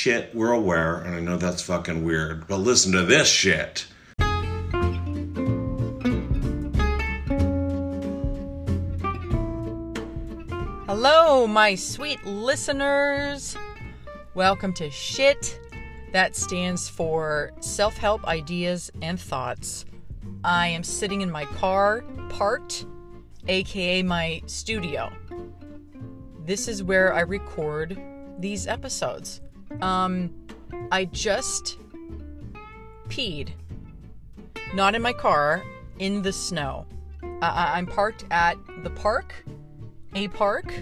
shit, we're aware, and I know that's fucking weird, but listen to this shit. Hello, my sweet listeners. Welcome to Shit. That stands for Self Help Ideas and Thoughts. I am sitting in my car, parked, aka my studio. This is where I record these episodes. Um, I just peed. Not in my car, in the snow. I- I'm parked at the park a park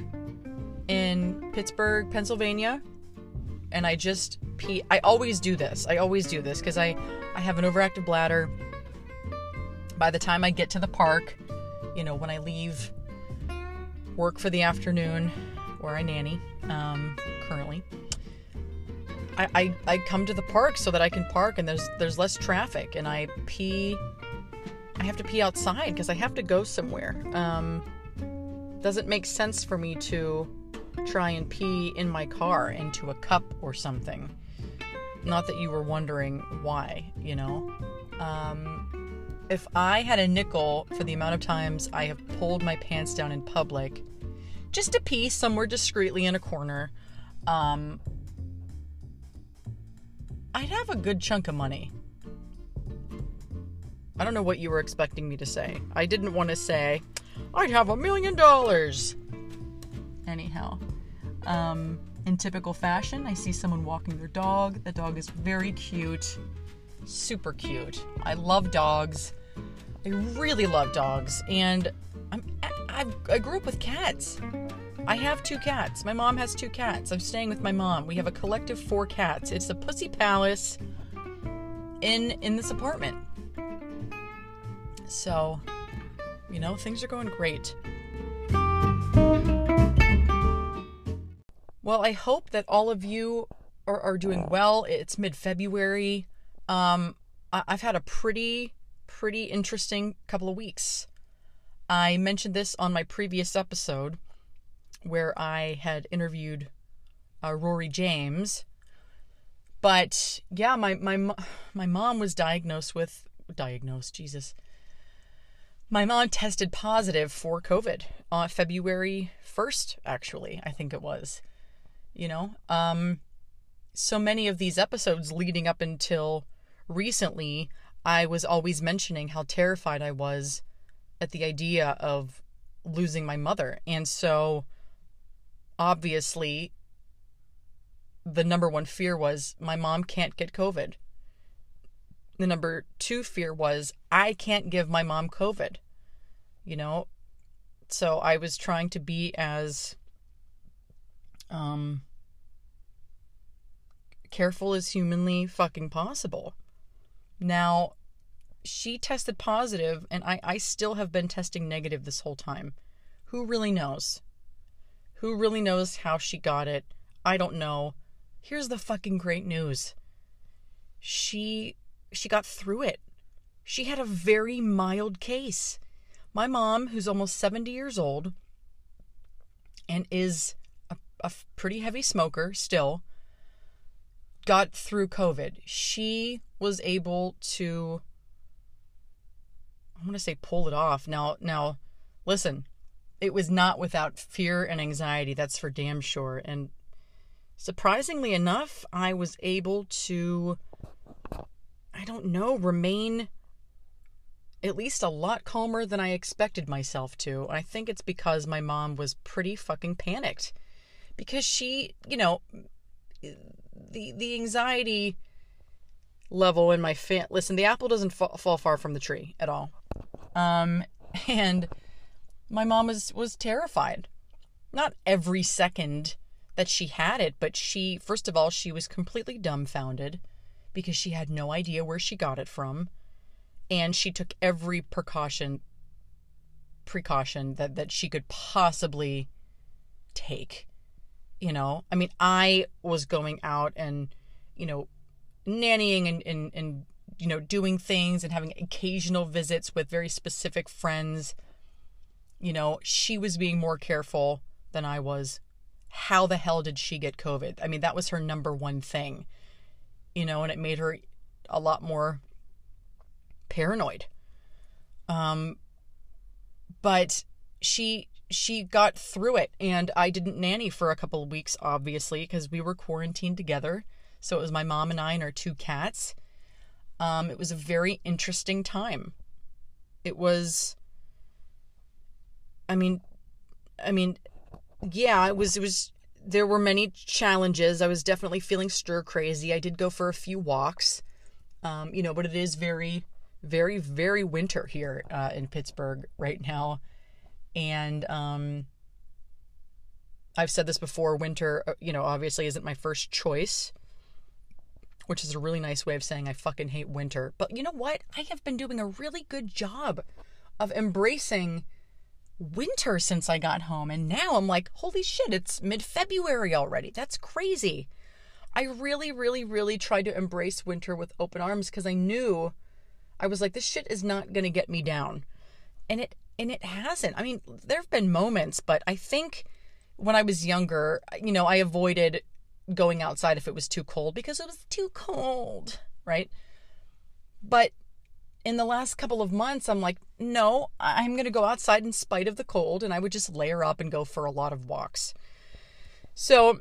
in Pittsburgh, Pennsylvania, and I just pee. I always do this. I always do this because I I have an overactive bladder. By the time I get to the park, you know, when I leave work for the afternoon, or I nanny um, currently, I, I I come to the park so that I can park and there's there's less traffic, and I pee. I have to pee outside because I have to go somewhere. Um, doesn't make sense for me to try and pee in my car into a cup or something. Not that you were wondering why, you know. Um, if I had a nickel for the amount of times I have pulled my pants down in public, just to pee somewhere discreetly in a corner, um, I'd have a good chunk of money. I don't know what you were expecting me to say. I didn't want to say, I'd have a million dollars. Anyhow, um, in typical fashion, I see someone walking their dog. The dog is very cute, super cute. I love dogs. I really love dogs, and I'm, I, I grew up with cats. I have two cats. My mom has two cats. I'm staying with my mom. We have a collective four cats. It's a pussy palace in in this apartment. So, you know, things are going great. Well, I hope that all of you are, are doing well. It's mid February. Um, I- I've had a pretty, pretty interesting couple of weeks. I mentioned this on my previous episode where I had interviewed uh, Rory James. But yeah, my, my, my mom was diagnosed with, diagnosed, Jesus my mom tested positive for COVID on uh, February 1st, actually, I think it was. You know, um, so many of these episodes leading up until recently, I was always mentioning how terrified I was at the idea of losing my mother. And so, obviously, the number one fear was my mom can't get COVID the number two fear was I can't give my mom COVID. You know? So I was trying to be as um careful as humanly fucking possible. Now, she tested positive and I, I still have been testing negative this whole time. Who really knows? Who really knows how she got it? I don't know. Here's the fucking great news. She she got through it. She had a very mild case. My mom, who's almost 70 years old and is a, a pretty heavy smoker still, got through COVID. She was able to I want to say pull it off. Now now listen, it was not without fear and anxiety, that's for damn sure. And surprisingly enough, I was able to I don't know, remain at least a lot calmer than I expected myself to. I think it's because my mom was pretty fucking panicked. Because she, you know, the the anxiety level in my fan listen, the apple doesn't fall, fall far from the tree at all. Um and my mom was was terrified. Not every second that she had it, but she first of all, she was completely dumbfounded because she had no idea where she got it from and she took every precaution precaution that that she could possibly take you know i mean i was going out and you know nannying and and, and you know doing things and having occasional visits with very specific friends You know, she was being more careful than I was. How the hell did she get COVID? I mean, that was her number one thing. You know, and it made her a lot more paranoid. Um but she she got through it and I didn't nanny for a couple of weeks obviously because we were quarantined together. So it was my mom and I and our two cats. Um it was a very interesting time. It was I mean I mean yeah, it was it was there were many challenges. I was definitely feeling stir crazy. I did go for a few walks. Um, you know, but it is very very very winter here uh, in Pittsburgh right now and um, I've said this before winter, uh, you know, obviously isn't my first choice, which is a really nice way of saying I fucking hate winter. But you know what? I have been doing a really good job of embracing winter since I got home. And now I'm like, holy shit, it's mid February already. That's crazy. I really, really, really tried to embrace winter with open arms because I knew I was like, this shit is not going to get me down. And it and it hasn't. I mean, there have been moments, but I think when I was younger, you know, I avoided going outside if it was too cold because it was too cold, right? But in the last couple of months, I'm like, no, I'm going to go outside in spite of the cold, and I would just layer up and go for a lot of walks. So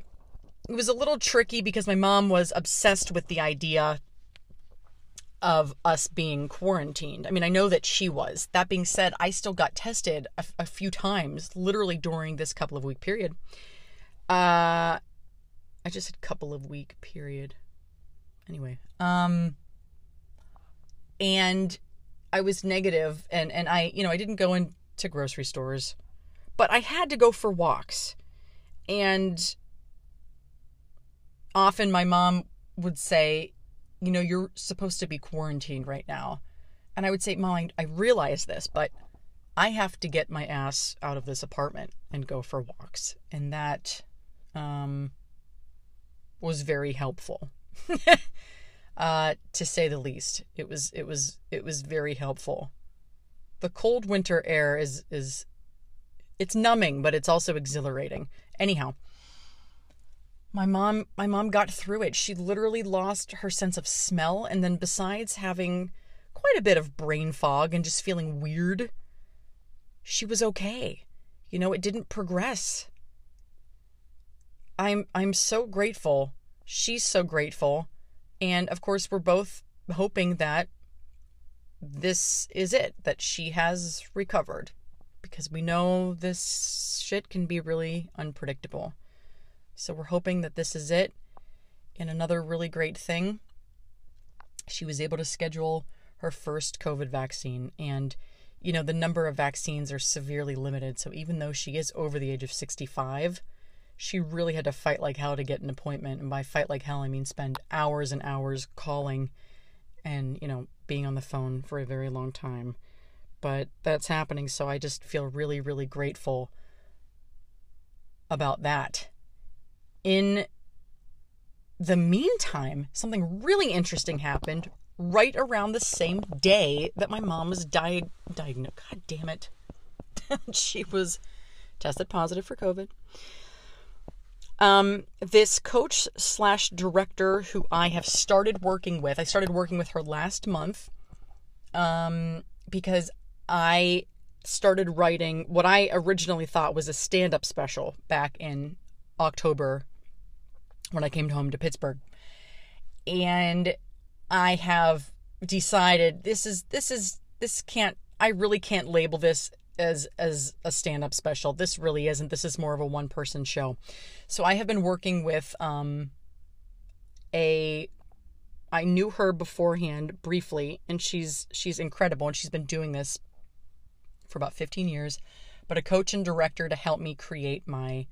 it was a little tricky because my mom was obsessed with the idea of us being quarantined. I mean, I know that she was. That being said, I still got tested a, a few times, literally during this couple of week period. Uh, I just said couple of week period. Anyway, um, and I was negative, and and I, you know, I didn't go into grocery stores, but I had to go for walks, and often my mom would say, you know, you're supposed to be quarantined right now. And I would say, Mom, I, I realize this, but I have to get my ass out of this apartment and go for walks. And that um, was very helpful. uh, to say the least. It was it was it was very helpful. The cold winter air is is it's numbing, but it's also exhilarating. Anyhow, my mom my mom got through it she literally lost her sense of smell and then besides having quite a bit of brain fog and just feeling weird she was okay you know it didn't progress i'm i'm so grateful she's so grateful and of course we're both hoping that this is it that she has recovered because we know this shit can be really unpredictable so we're hoping that this is it. And another really great thing, she was able to schedule her first COVID vaccine. And, you know, the number of vaccines are severely limited. So even though she is over the age of 65, she really had to fight like hell to get an appointment. And by fight like hell, I mean spend hours and hours calling and, you know, being on the phone for a very long time. But that's happening. So I just feel really, really grateful about that in the meantime, something really interesting happened right around the same day that my mom was diag- diagnosed. God damn it. she was tested positive for COVID. Um, this coach slash director who I have started working with, I started working with her last month um, because I started writing what I originally thought was a stand up special back in October when I came home to Pittsburgh. And I have decided this is this is this can't I really can't label this as as a stand-up special. This really isn't. This is more of a one-person show. So I have been working with um a I knew her beforehand briefly and she's she's incredible and she's been doing this for about 15 years, but a coach and director to help me create my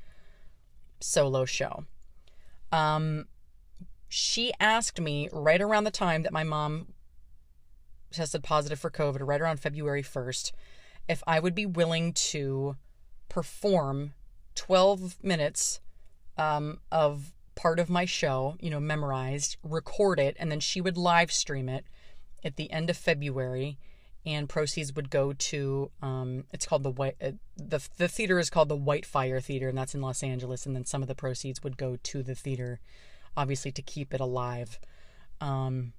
solo show. Um, she asked me right around the time that my mom tested positive for COVID, right around February 1st, if I would be willing to perform 12 minutes um, of part of my show, you know, memorized, record it, and then she would live stream it at the end of February. and proceeds would go to um, it's called the white uh, the the theater is called the White Fire Theater, and that's in Los Angeles. And then some of the proceeds would go to the theater, obviously to keep it alive. Um,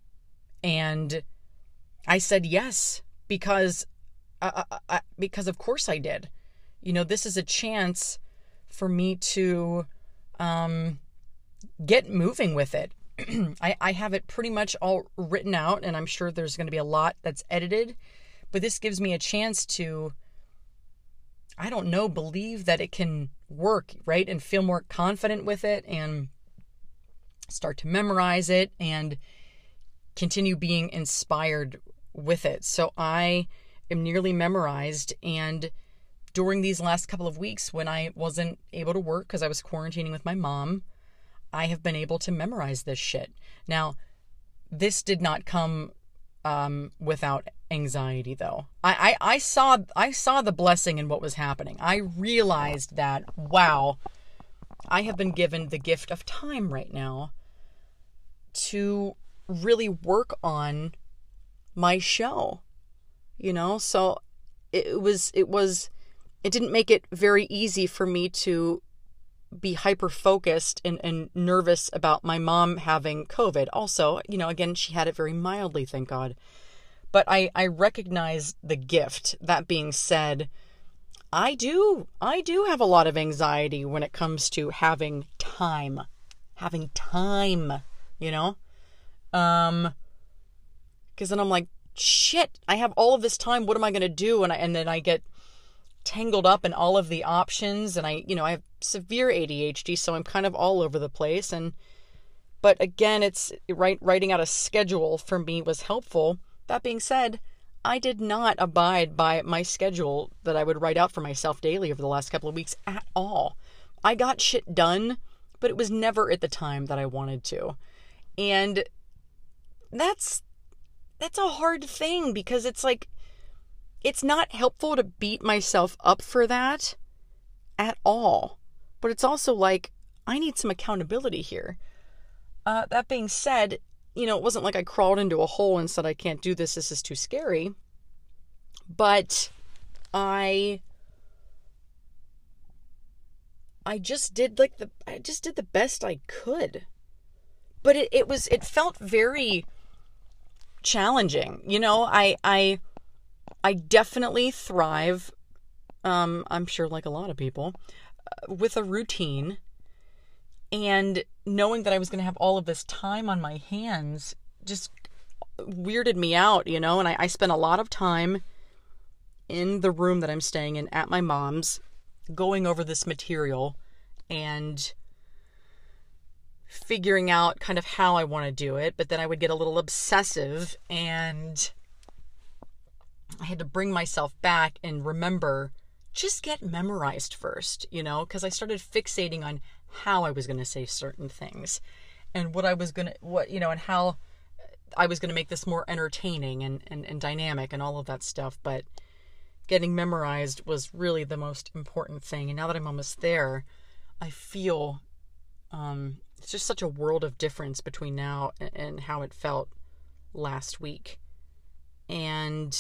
and I said yes because uh, uh, because of course I did. You know, this is a chance for me to um, get moving with it. I, I have it pretty much all written out, and I'm sure there's going to be a lot that's edited, but this gives me a chance to, I don't know, believe that it can work, right? And feel more confident with it and start to memorize it and continue being inspired with it. So I am nearly memorized and during these last couple of weeks when I wasn't able to work because I was quarantining with my mom, I have been able to memorize this shit. Now, this did not come um, without anxiety, though. I, I, I saw I saw the blessing in what was happening. I realized that wow, I have been given the gift of time right now to really work on my show. You know, so it was it was it didn't make it very easy for me to be hyper focused and, and nervous about my mom having COVID. Also, you know, again, she had it very mildly, thank God. But I, I recognize the gift. That being said, I do I do have a lot of anxiety when it comes to having time. Having time, you know? Um because then I'm like, shit, I have all of this time. What am I going to do? And I, and then I get tangled up in all of the options and I, you know, I have severe ADHD, so I'm kind of all over the place and but again, it's right writing out a schedule for me was helpful. That being said, I did not abide by my schedule that I would write out for myself daily over the last couple of weeks at all. I got shit done, but it was never at the time that I wanted to. And that's that's a hard thing because it's like it's not helpful to beat myself up for that at all. But it's also like, I need some accountability here. Uh, that being said, you know, it wasn't like I crawled into a hole and said, I can't do this, this is too scary. But I. I just did like the I just did the best I could. But it, it was it felt very challenging. You know, I I I definitely thrive, um, I'm sure like a lot of people, uh, with a routine. And knowing that I was going to have all of this time on my hands just weirded me out, you know? And I, I spent a lot of time in the room that I'm staying in at my mom's going over this material and figuring out kind of how I want to do it, but then I would get a little obsessive and I had to bring myself back and remember just get memorized first, you know, because I started fixating on how I was going to say certain things and what I was going to, what, you know, and how I was going to make this more entertaining and, and, and dynamic and all of that stuff. But getting memorized was really the most important thing. And now that I'm almost there, I feel um, it's just such a world of difference between now and how it felt last week. And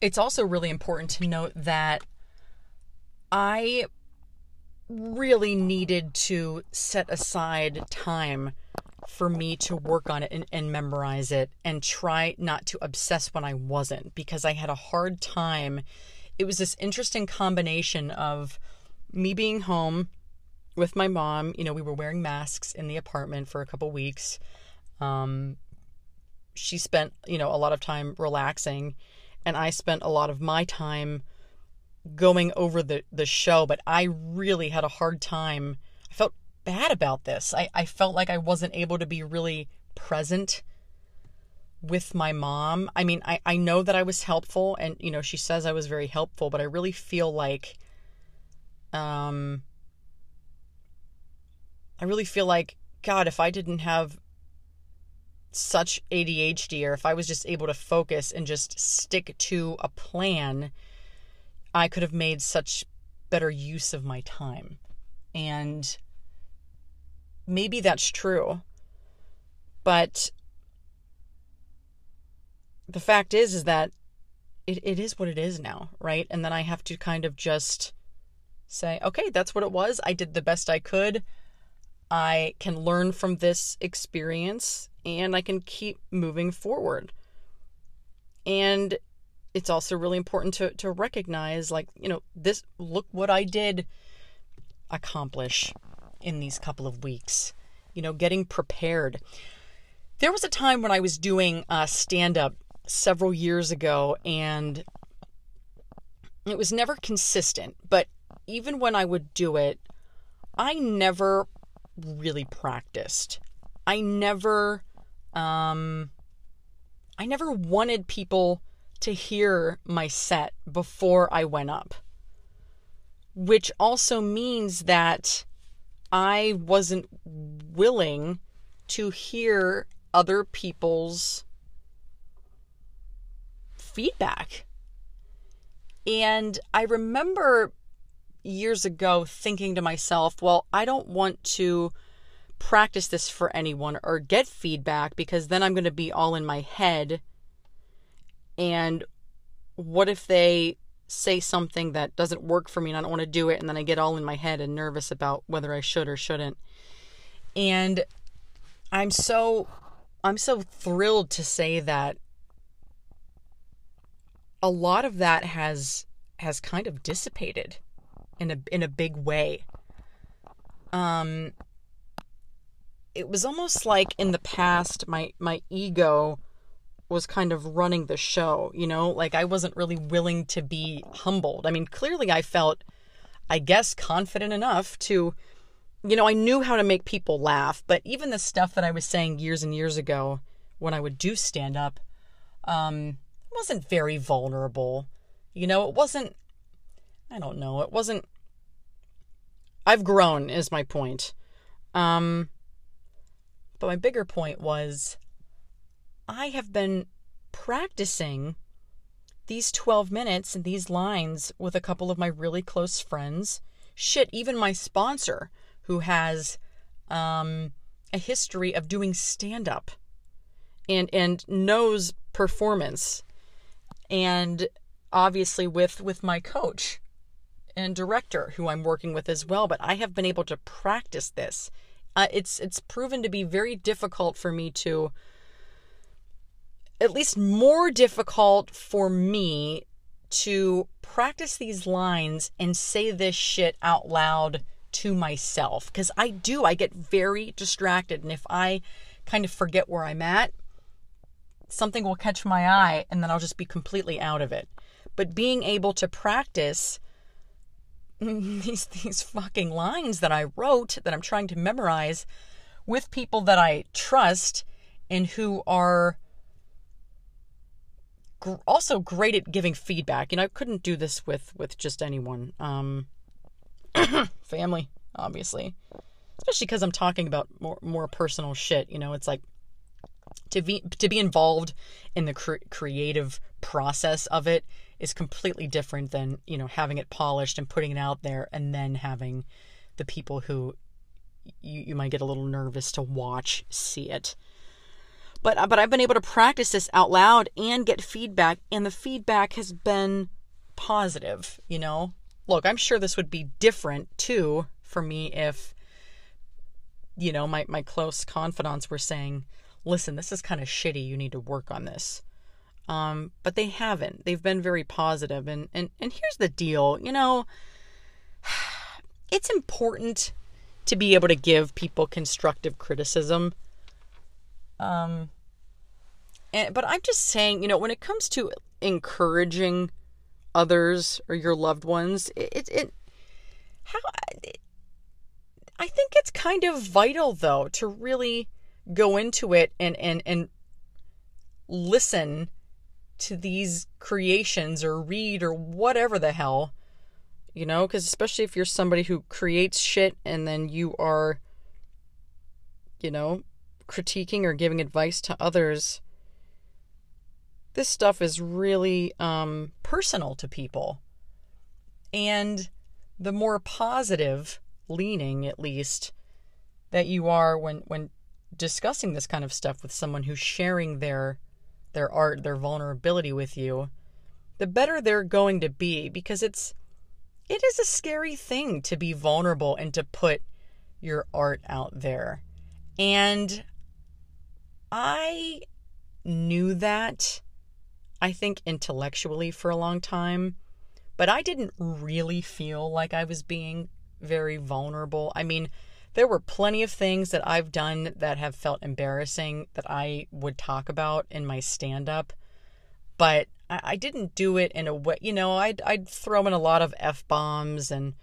it's also really important to note that I really needed to set aside time for me to work on it and, and, memorize it and try not to obsess when I wasn't because I had a hard time. It was this interesting combination of me being home with my mom. You know, we were wearing masks in the apartment for a couple weeks. Um, she spent, you know, a lot of time relaxing and I spent a lot of my time going over the, the show, but I really had a hard time. I felt bad about this. I, I felt like I wasn't able to be really present with my mom. I mean, I, I know that I was helpful and, you know, she says I was very helpful, but I really feel like, um, I really feel like, God, if I didn't have such ADHD or if I was just able to focus and just stick to a plan, I could have made such better use of my time. And maybe that's true. But the fact is is that it, it is what it is now, right? And then I have to kind of just say, okay, that's what it was. I did the best I could. I can learn from this experience and I can keep moving forward. And it's also really important to, to recognize, like, you know, this look what I did accomplish in these couple of weeks. You know, getting prepared. There was a time when I was doing uh, stand up several years ago, and it was never consistent. But even when I would do it, I never really practiced. I never, um, I never wanted people to hear my set before I went up. Which also means that I wasn't willing to hear other people's feedback. And I remember years ago thinking to myself, well, I don't want to practice this for anyone or get feedback because then I'm going to be all in my head. And what if they say something that doesn't work for me and I don't want to do it and then I get all in my head and nervous about whether I should or shouldn't. And I'm so I'm so thrilled to say that a lot of that has has kind of dissipated in a in a big way. Um it was almost like in the past my my ego was kind of running the show, you know? Like I wasn't really willing to be humbled. I mean, clearly I felt I guess confident enough to you know, I knew how to make people laugh, but even the stuff that I was saying years and years ago when I would do stand up um wasn't very vulnerable. You know, it wasn't I don't know, it wasn't I've grown is my point. Um but my bigger point was I have been practicing these 12 minutes and these lines with a couple of my really close friends. Shit, even my sponsor who has um, a history of doing stand up and and knows performance and obviously with with my coach and director who I'm working with as well but I have been able to practice this uh, it's it's proven to be very difficult for me to at least more difficult for me to practice these lines and say this shit out loud to myself because I do I get very distracted and if I kind of forget where I'm at something will catch my eye and then I'll just be completely out of it. But being able to practice these these fucking lines that I wrote that I'm trying to memorize with people that I trust and who are gr- also great at giving feedback. You know, I couldn't do this with with just anyone. Um family, obviously. Especially cuz I'm talking about more more personal shit, you know, it's like to be to be involved in the cre- creative process of it is completely different than you know having it polished and putting it out there and then having the people who you, you might get a little nervous to watch see it but uh, but I've been able to practice this out loud and get feedback and the feedback has been positive you know look I'm sure this would be different too for me if you know my my close confidants were saying listen, this is kind of shitty. You need to work on this. Um, but they haven't. They've been very positive. And, and, and here's the deal you know, it's important to be able to give people constructive criticism. Um, and, but I'm just saying, you know, when it comes to encouraging others or your loved ones, it, it, how, it, I think it's kind of vital though to really go into it and and and listen to these creations or read or whatever the hell you know because especially if you're somebody who creates shit and then you are you know critiquing or giving advice to others this stuff is really um, personal to people. And the more positive leaning at least that you are when when discussing this kind of stuff with someone who's sharing their their art, their vulnerability with you, the better they're going to be because it's it is a scary thing to be vulnerable and to put your art out there. And I knew that I think intellectually for a long time, but I didn't really feel like I was being very vulnerable. I mean, there were plenty of things that I've done that have felt embarrassing that I would talk about in my stand up, but I, I, didn't do it in a way, you know, I'd, I'd throw in a lot of F bombs and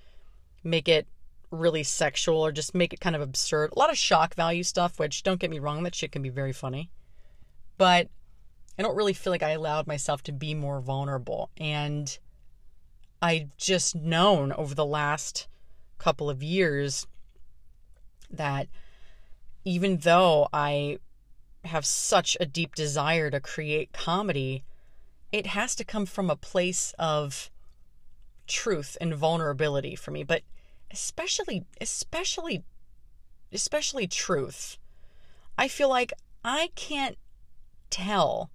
make it really sexual or just make it kind of absurd. A lot of shock value stuff, which don't get me wrong, that shit can be very funny. But I don't really feel like I allowed myself to be more vulnerable. And I've just known over the last couple of years that even though I have such a deep desire to create comedy, it has to come from a place of truth and vulnerability for me, but especially especially especially truth. I feel like I can't tell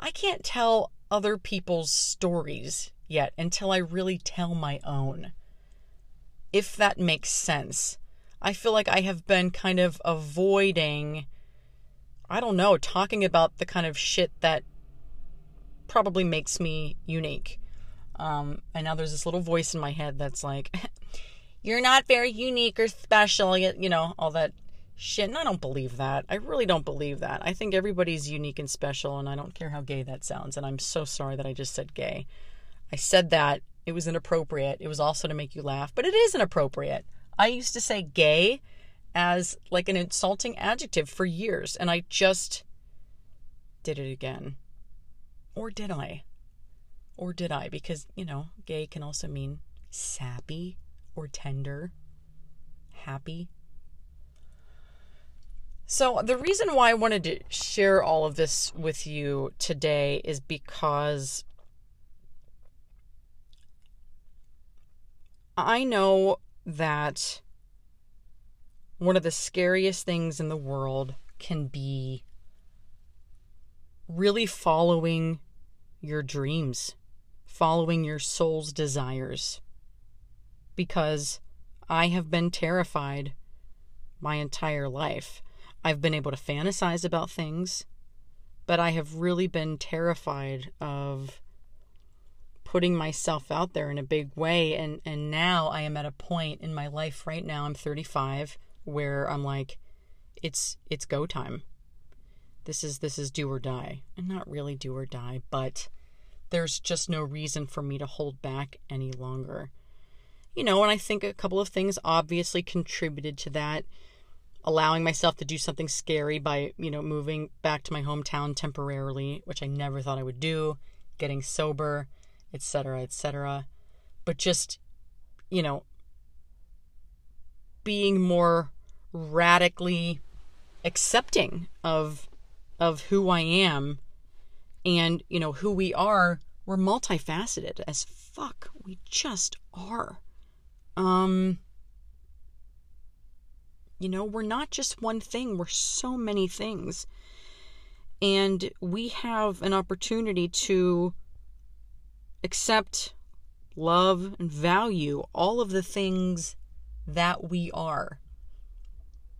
I can't tell other people's stories yet until I really tell my own. If that makes sense. I feel like I have been kind of avoiding, I don't know, talking about the kind of shit that probably makes me unique. Um, and now there's this little voice in my head that's like, you're not very unique or special, you know, all that shit. And I don't believe that. I really don't believe that. I think everybody's unique and special, and I don't care how gay that sounds. And I'm so sorry that I just said gay. I said that. It was inappropriate. It was also to make you laugh, but it is inappropriate. I used to say gay as like an insulting adjective for years, and I just did it again. Or did I? Or did I? Because, you know, gay can also mean sappy or tender, happy. So, the reason why I wanted to share all of this with you today is because I know that one of the scariest things in the world can be really following your dreams, following your soul's desires. Because I have been terrified my entire life. I've been able to fantasize about things, but I have really been terrified of putting myself out there in a big way and and now I am at a point in my life right now I'm 35 where I'm like it's it's go time. This is this is do or die. And not really do or die, but there's just no reason for me to hold back any longer. You know, and I think a couple of things obviously contributed to that. Allowing myself to do something scary by, you know, moving back to my hometown temporarily, which I never thought I would do, getting sober, etc., etc. But just, you know, being more radically accepting of of who I am and, you know, who we are, we're multifaceted as fuck. We just are. Um you know, we're not just one thing, we're so many things. And we have an opportunity to accept, love, and value all of the things that we are,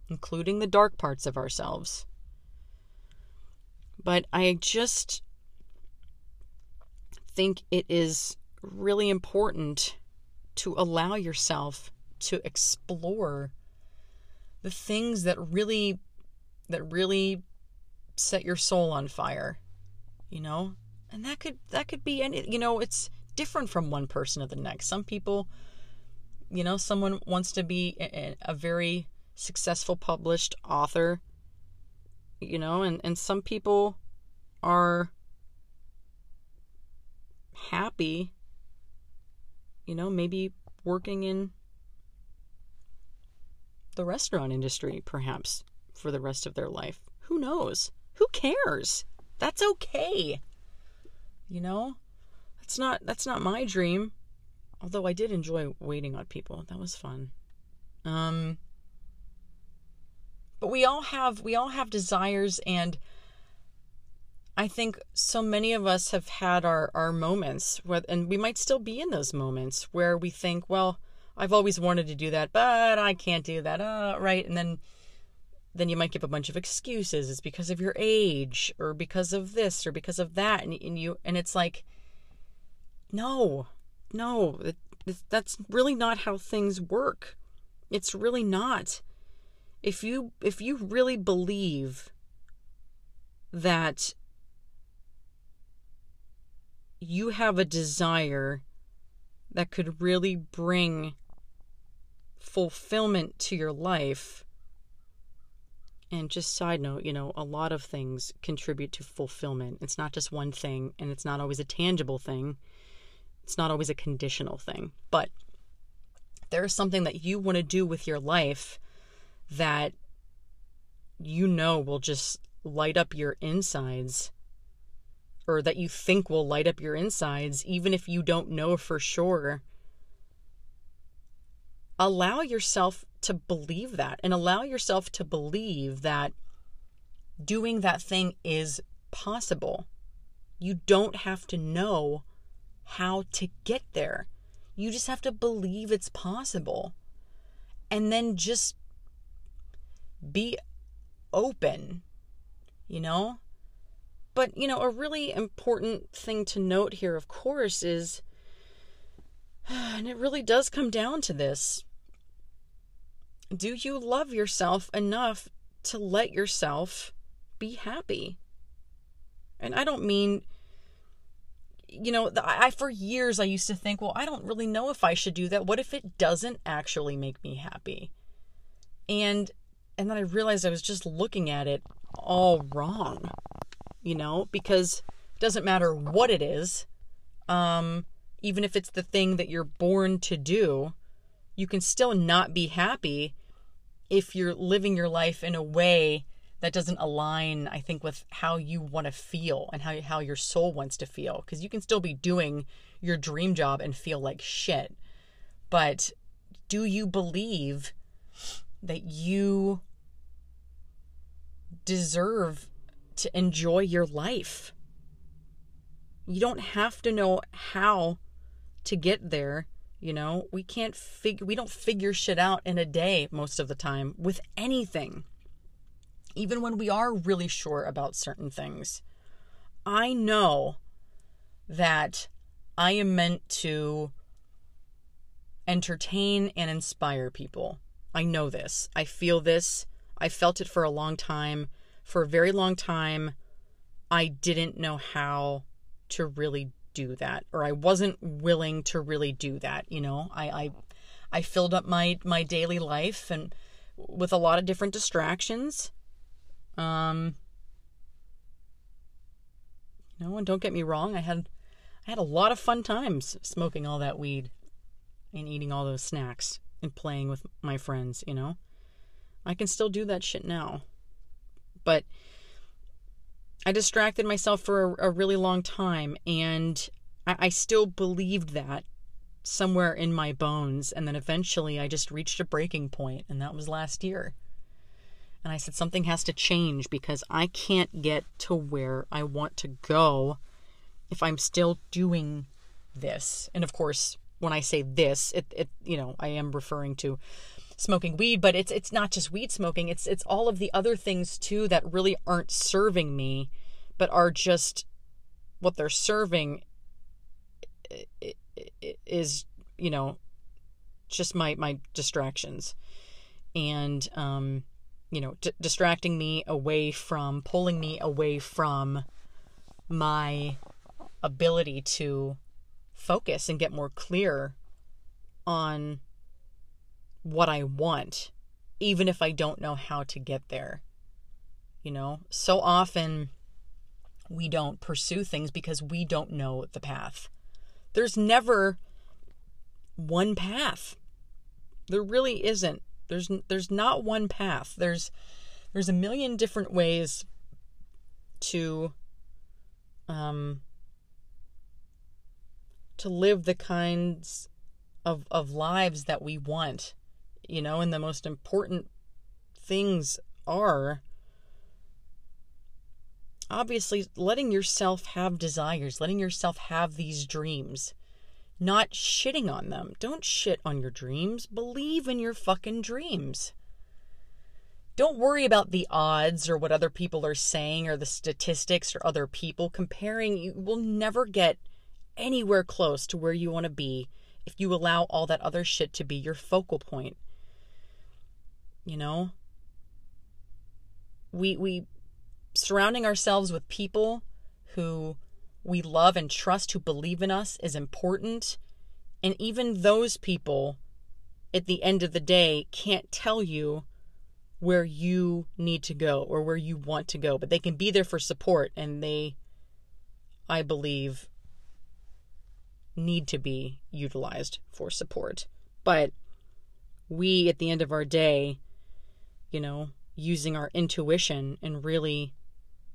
including the dark parts of ourselves. But I just think it is really important to allow yourself to explore the things that really that really set your soul on fire you know and that could that could be any you know it's different from one person to the next. Some people you know someone wants to be a, a very successful published author you know and and some people are happy you know maybe working in the restaurant industry perhaps for the rest of their life. Who knows? Who cares? That's okay you know? That's not that's not my dream. Although i did enjoy waiting on people. That was fun. Um but we all have we all have desires and I think so many of us have had our, our moments, where, and we might still be in those moments where we think, well, I've always wanted to do that, but I can't do that, uh, right? And then then you might give a bunch of excuses. It's because of your age, or because of this, or because of that, and, and you and it's like, no, no, it, it, that's really not how things work. It's really not. If you if you really believe that you have a desire that could really bring fulfillment to your life. And just side note, you know, a lot of things contribute to fulfillment. It's not just one thing, and it's not always a tangible thing. It's not always a conditional thing. But there's something that you want to do with your life that you know will just light up your insides or that you think will light up your insides, even if you don't know for sure, allow yourself to believe that and allow yourself to believe that doing that thing is possible. You don't have to know how to get there. You just have to believe it's possible. And then just be open, you know? But, you know, a really important thing to note here, of course, is, and it really does come down to this do you love yourself enough to let yourself be happy? And I don't mean, you know, I for years I used to think, well, I don't really know if I should do that. What if it doesn't actually make me happy? And and then I realized I was just looking at it all wrong you know, because it doesn't matter what it is. Um, even if it's the thing that you're born to do, you can still not be happy if you're living your life in a way that doesn't align, I think, with how you want to feel and how, how your soul wants to feel. Because you can still be doing your dream job and feel like shit. But do you believe that you deserve to enjoy your life. You don't have to know how to get there. You know, we can't figure, we don't figure shit out in a day most of the time with anything. Even when we are really sure about certain things. I know that I am meant to entertain and inspire people. I know this. I feel this. I felt it for a long time for a very long time, I didn't know how to really do that, or I wasn't willing to really do that. You know, I, I, I filled up my my daily life and with a lot of different distractions. Um, you know, and don't get me wrong, I had I had a lot of fun times smoking all that weed and eating all those snacks and playing with my friends, you know. I can still do that shit now. But I distracted myself for a, a really long time, and I, I still believed that somewhere in my bones. And then eventually I just reached a breaking point, and that was last year. And I said, something has to change because I can't get to where I want to go if I'm still doing this. And of course, when I say this, it, it you know, I am referring to smoking weed, but it's it's not just weed smoking. It's it's all of the other things too that really aren't serving me, but are just what they're serving is you know just my my distractions and um you know d- distracting me away from pulling me away from my ability to focus and get more clear on what I want, even if I don't know how to get there. You know, so often we don't pursue things because we don't know the path. There's never one path. There really isn't. There's there's not one path. There's there's a million different ways to um to live the kinds of of lives that we want you know, and the most important things are obviously letting yourself have desires, letting yourself have these dreams, not shitting on them. Don't shit on your dreams. Believe in your fucking dreams. Don't worry about the odds or what other people are saying or the statistics or other people comparing. You will never get anywhere close to where you want to be if you allow all that other shit to be your focal point. You know? We we surrounding ourselves with people who we love and trust who believe in us is important. And even those people at the end of the day can't tell you where you need to go or where you want to go, but they can be there for support and they I believe need to be utilized for support. But we, at the end of our day, you know, using our intuition and really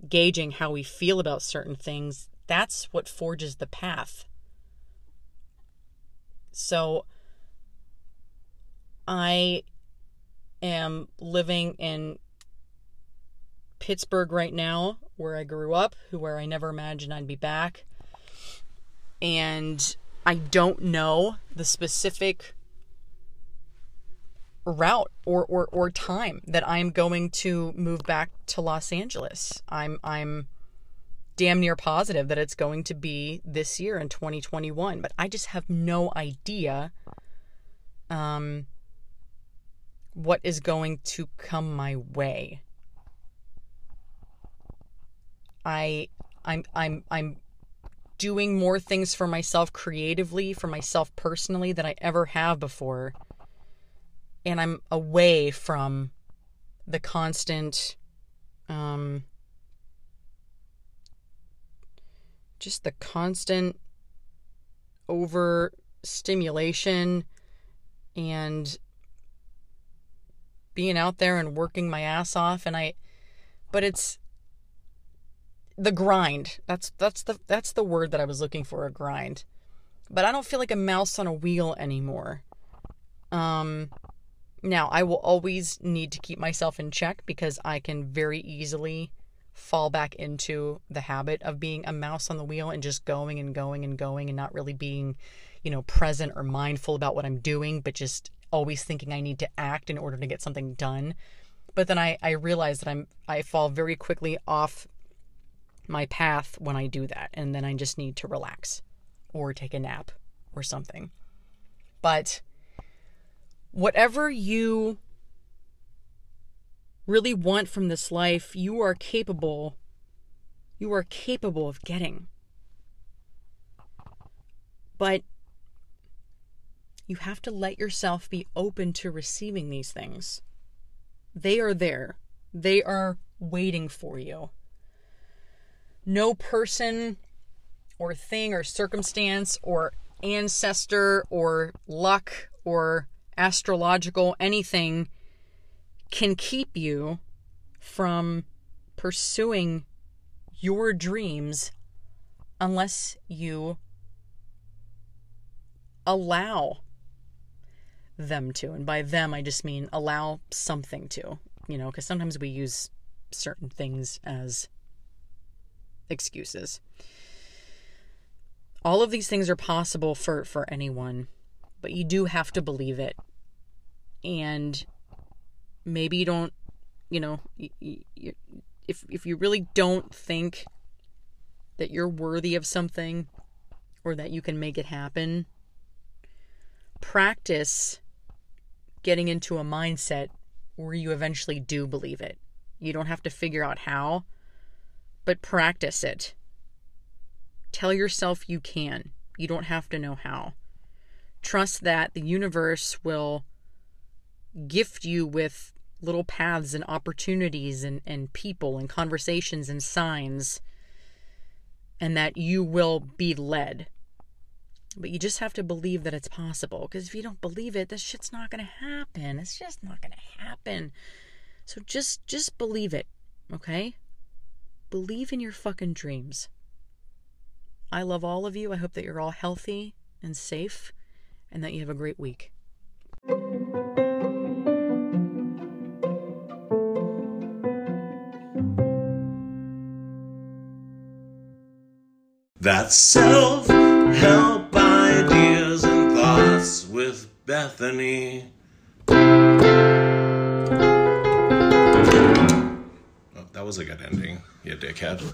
gauging how we feel about certain things, that's what forges the path. So I am living in Pittsburgh right now, where I grew up, where I never imagined I'd be back and I don't know the specific route or, or, or time that I'm going to move back to Los Angeles. I'm I'm damn near positive that it's going to be this year in 2021, but I just have no idea um what is going to come my way. I I'm I'm I'm doing more things for myself creatively, for myself personally than I ever have before. And I'm away from the constant um just the constant over stimulation and being out there and working my ass off and I but it's the grind. That's that's the that's the word that I was looking for, a grind. But I don't feel like a mouse on a wheel anymore. Um now I will always need to keep myself in check because I can very easily fall back into the habit of being a mouse on the wheel and just going and going and going and not really being, you know, present or mindful about what I'm doing, but just always thinking I need to act in order to get something done. But then I, I realize that I'm I fall very quickly off my path when I do that. And then I just need to relax or take a nap or something. But whatever you really want from this life, you are capable you are capable of getting. But you have to let yourself be open to receiving these things. They are there. They are waiting for you no person or thing or circumstance or ancestor or luck or astrological anything can keep you from pursuing your dreams unless you allow them to. And by them, I just mean allow something to, you know, because sometimes we use certain things as excuses. All of these things are possible for for anyone, but you do have to believe it. And maybe you don't, you know, you, you, if if you really don't think that you're worthy of something or that you can make it happen, practice getting into a mindset where you eventually do believe it. You don't have to figure out how but practice it. Tell yourself you can. You don't have to know how. Trust that the universe will gift you with little paths and opportunities and, and people and conversations and signs, and that you will be led. But you just have to believe that it's possible. Because if you don't believe it, this shit's not going to happen. It's just not going to happen. So just just believe it, okay? Believe in your fucking dreams. I love all of you. I hope that you're all healthy and safe and that you have a great week. That's self help ideas and thoughts with Bethany. Oh, that was a good ending, you dickhead.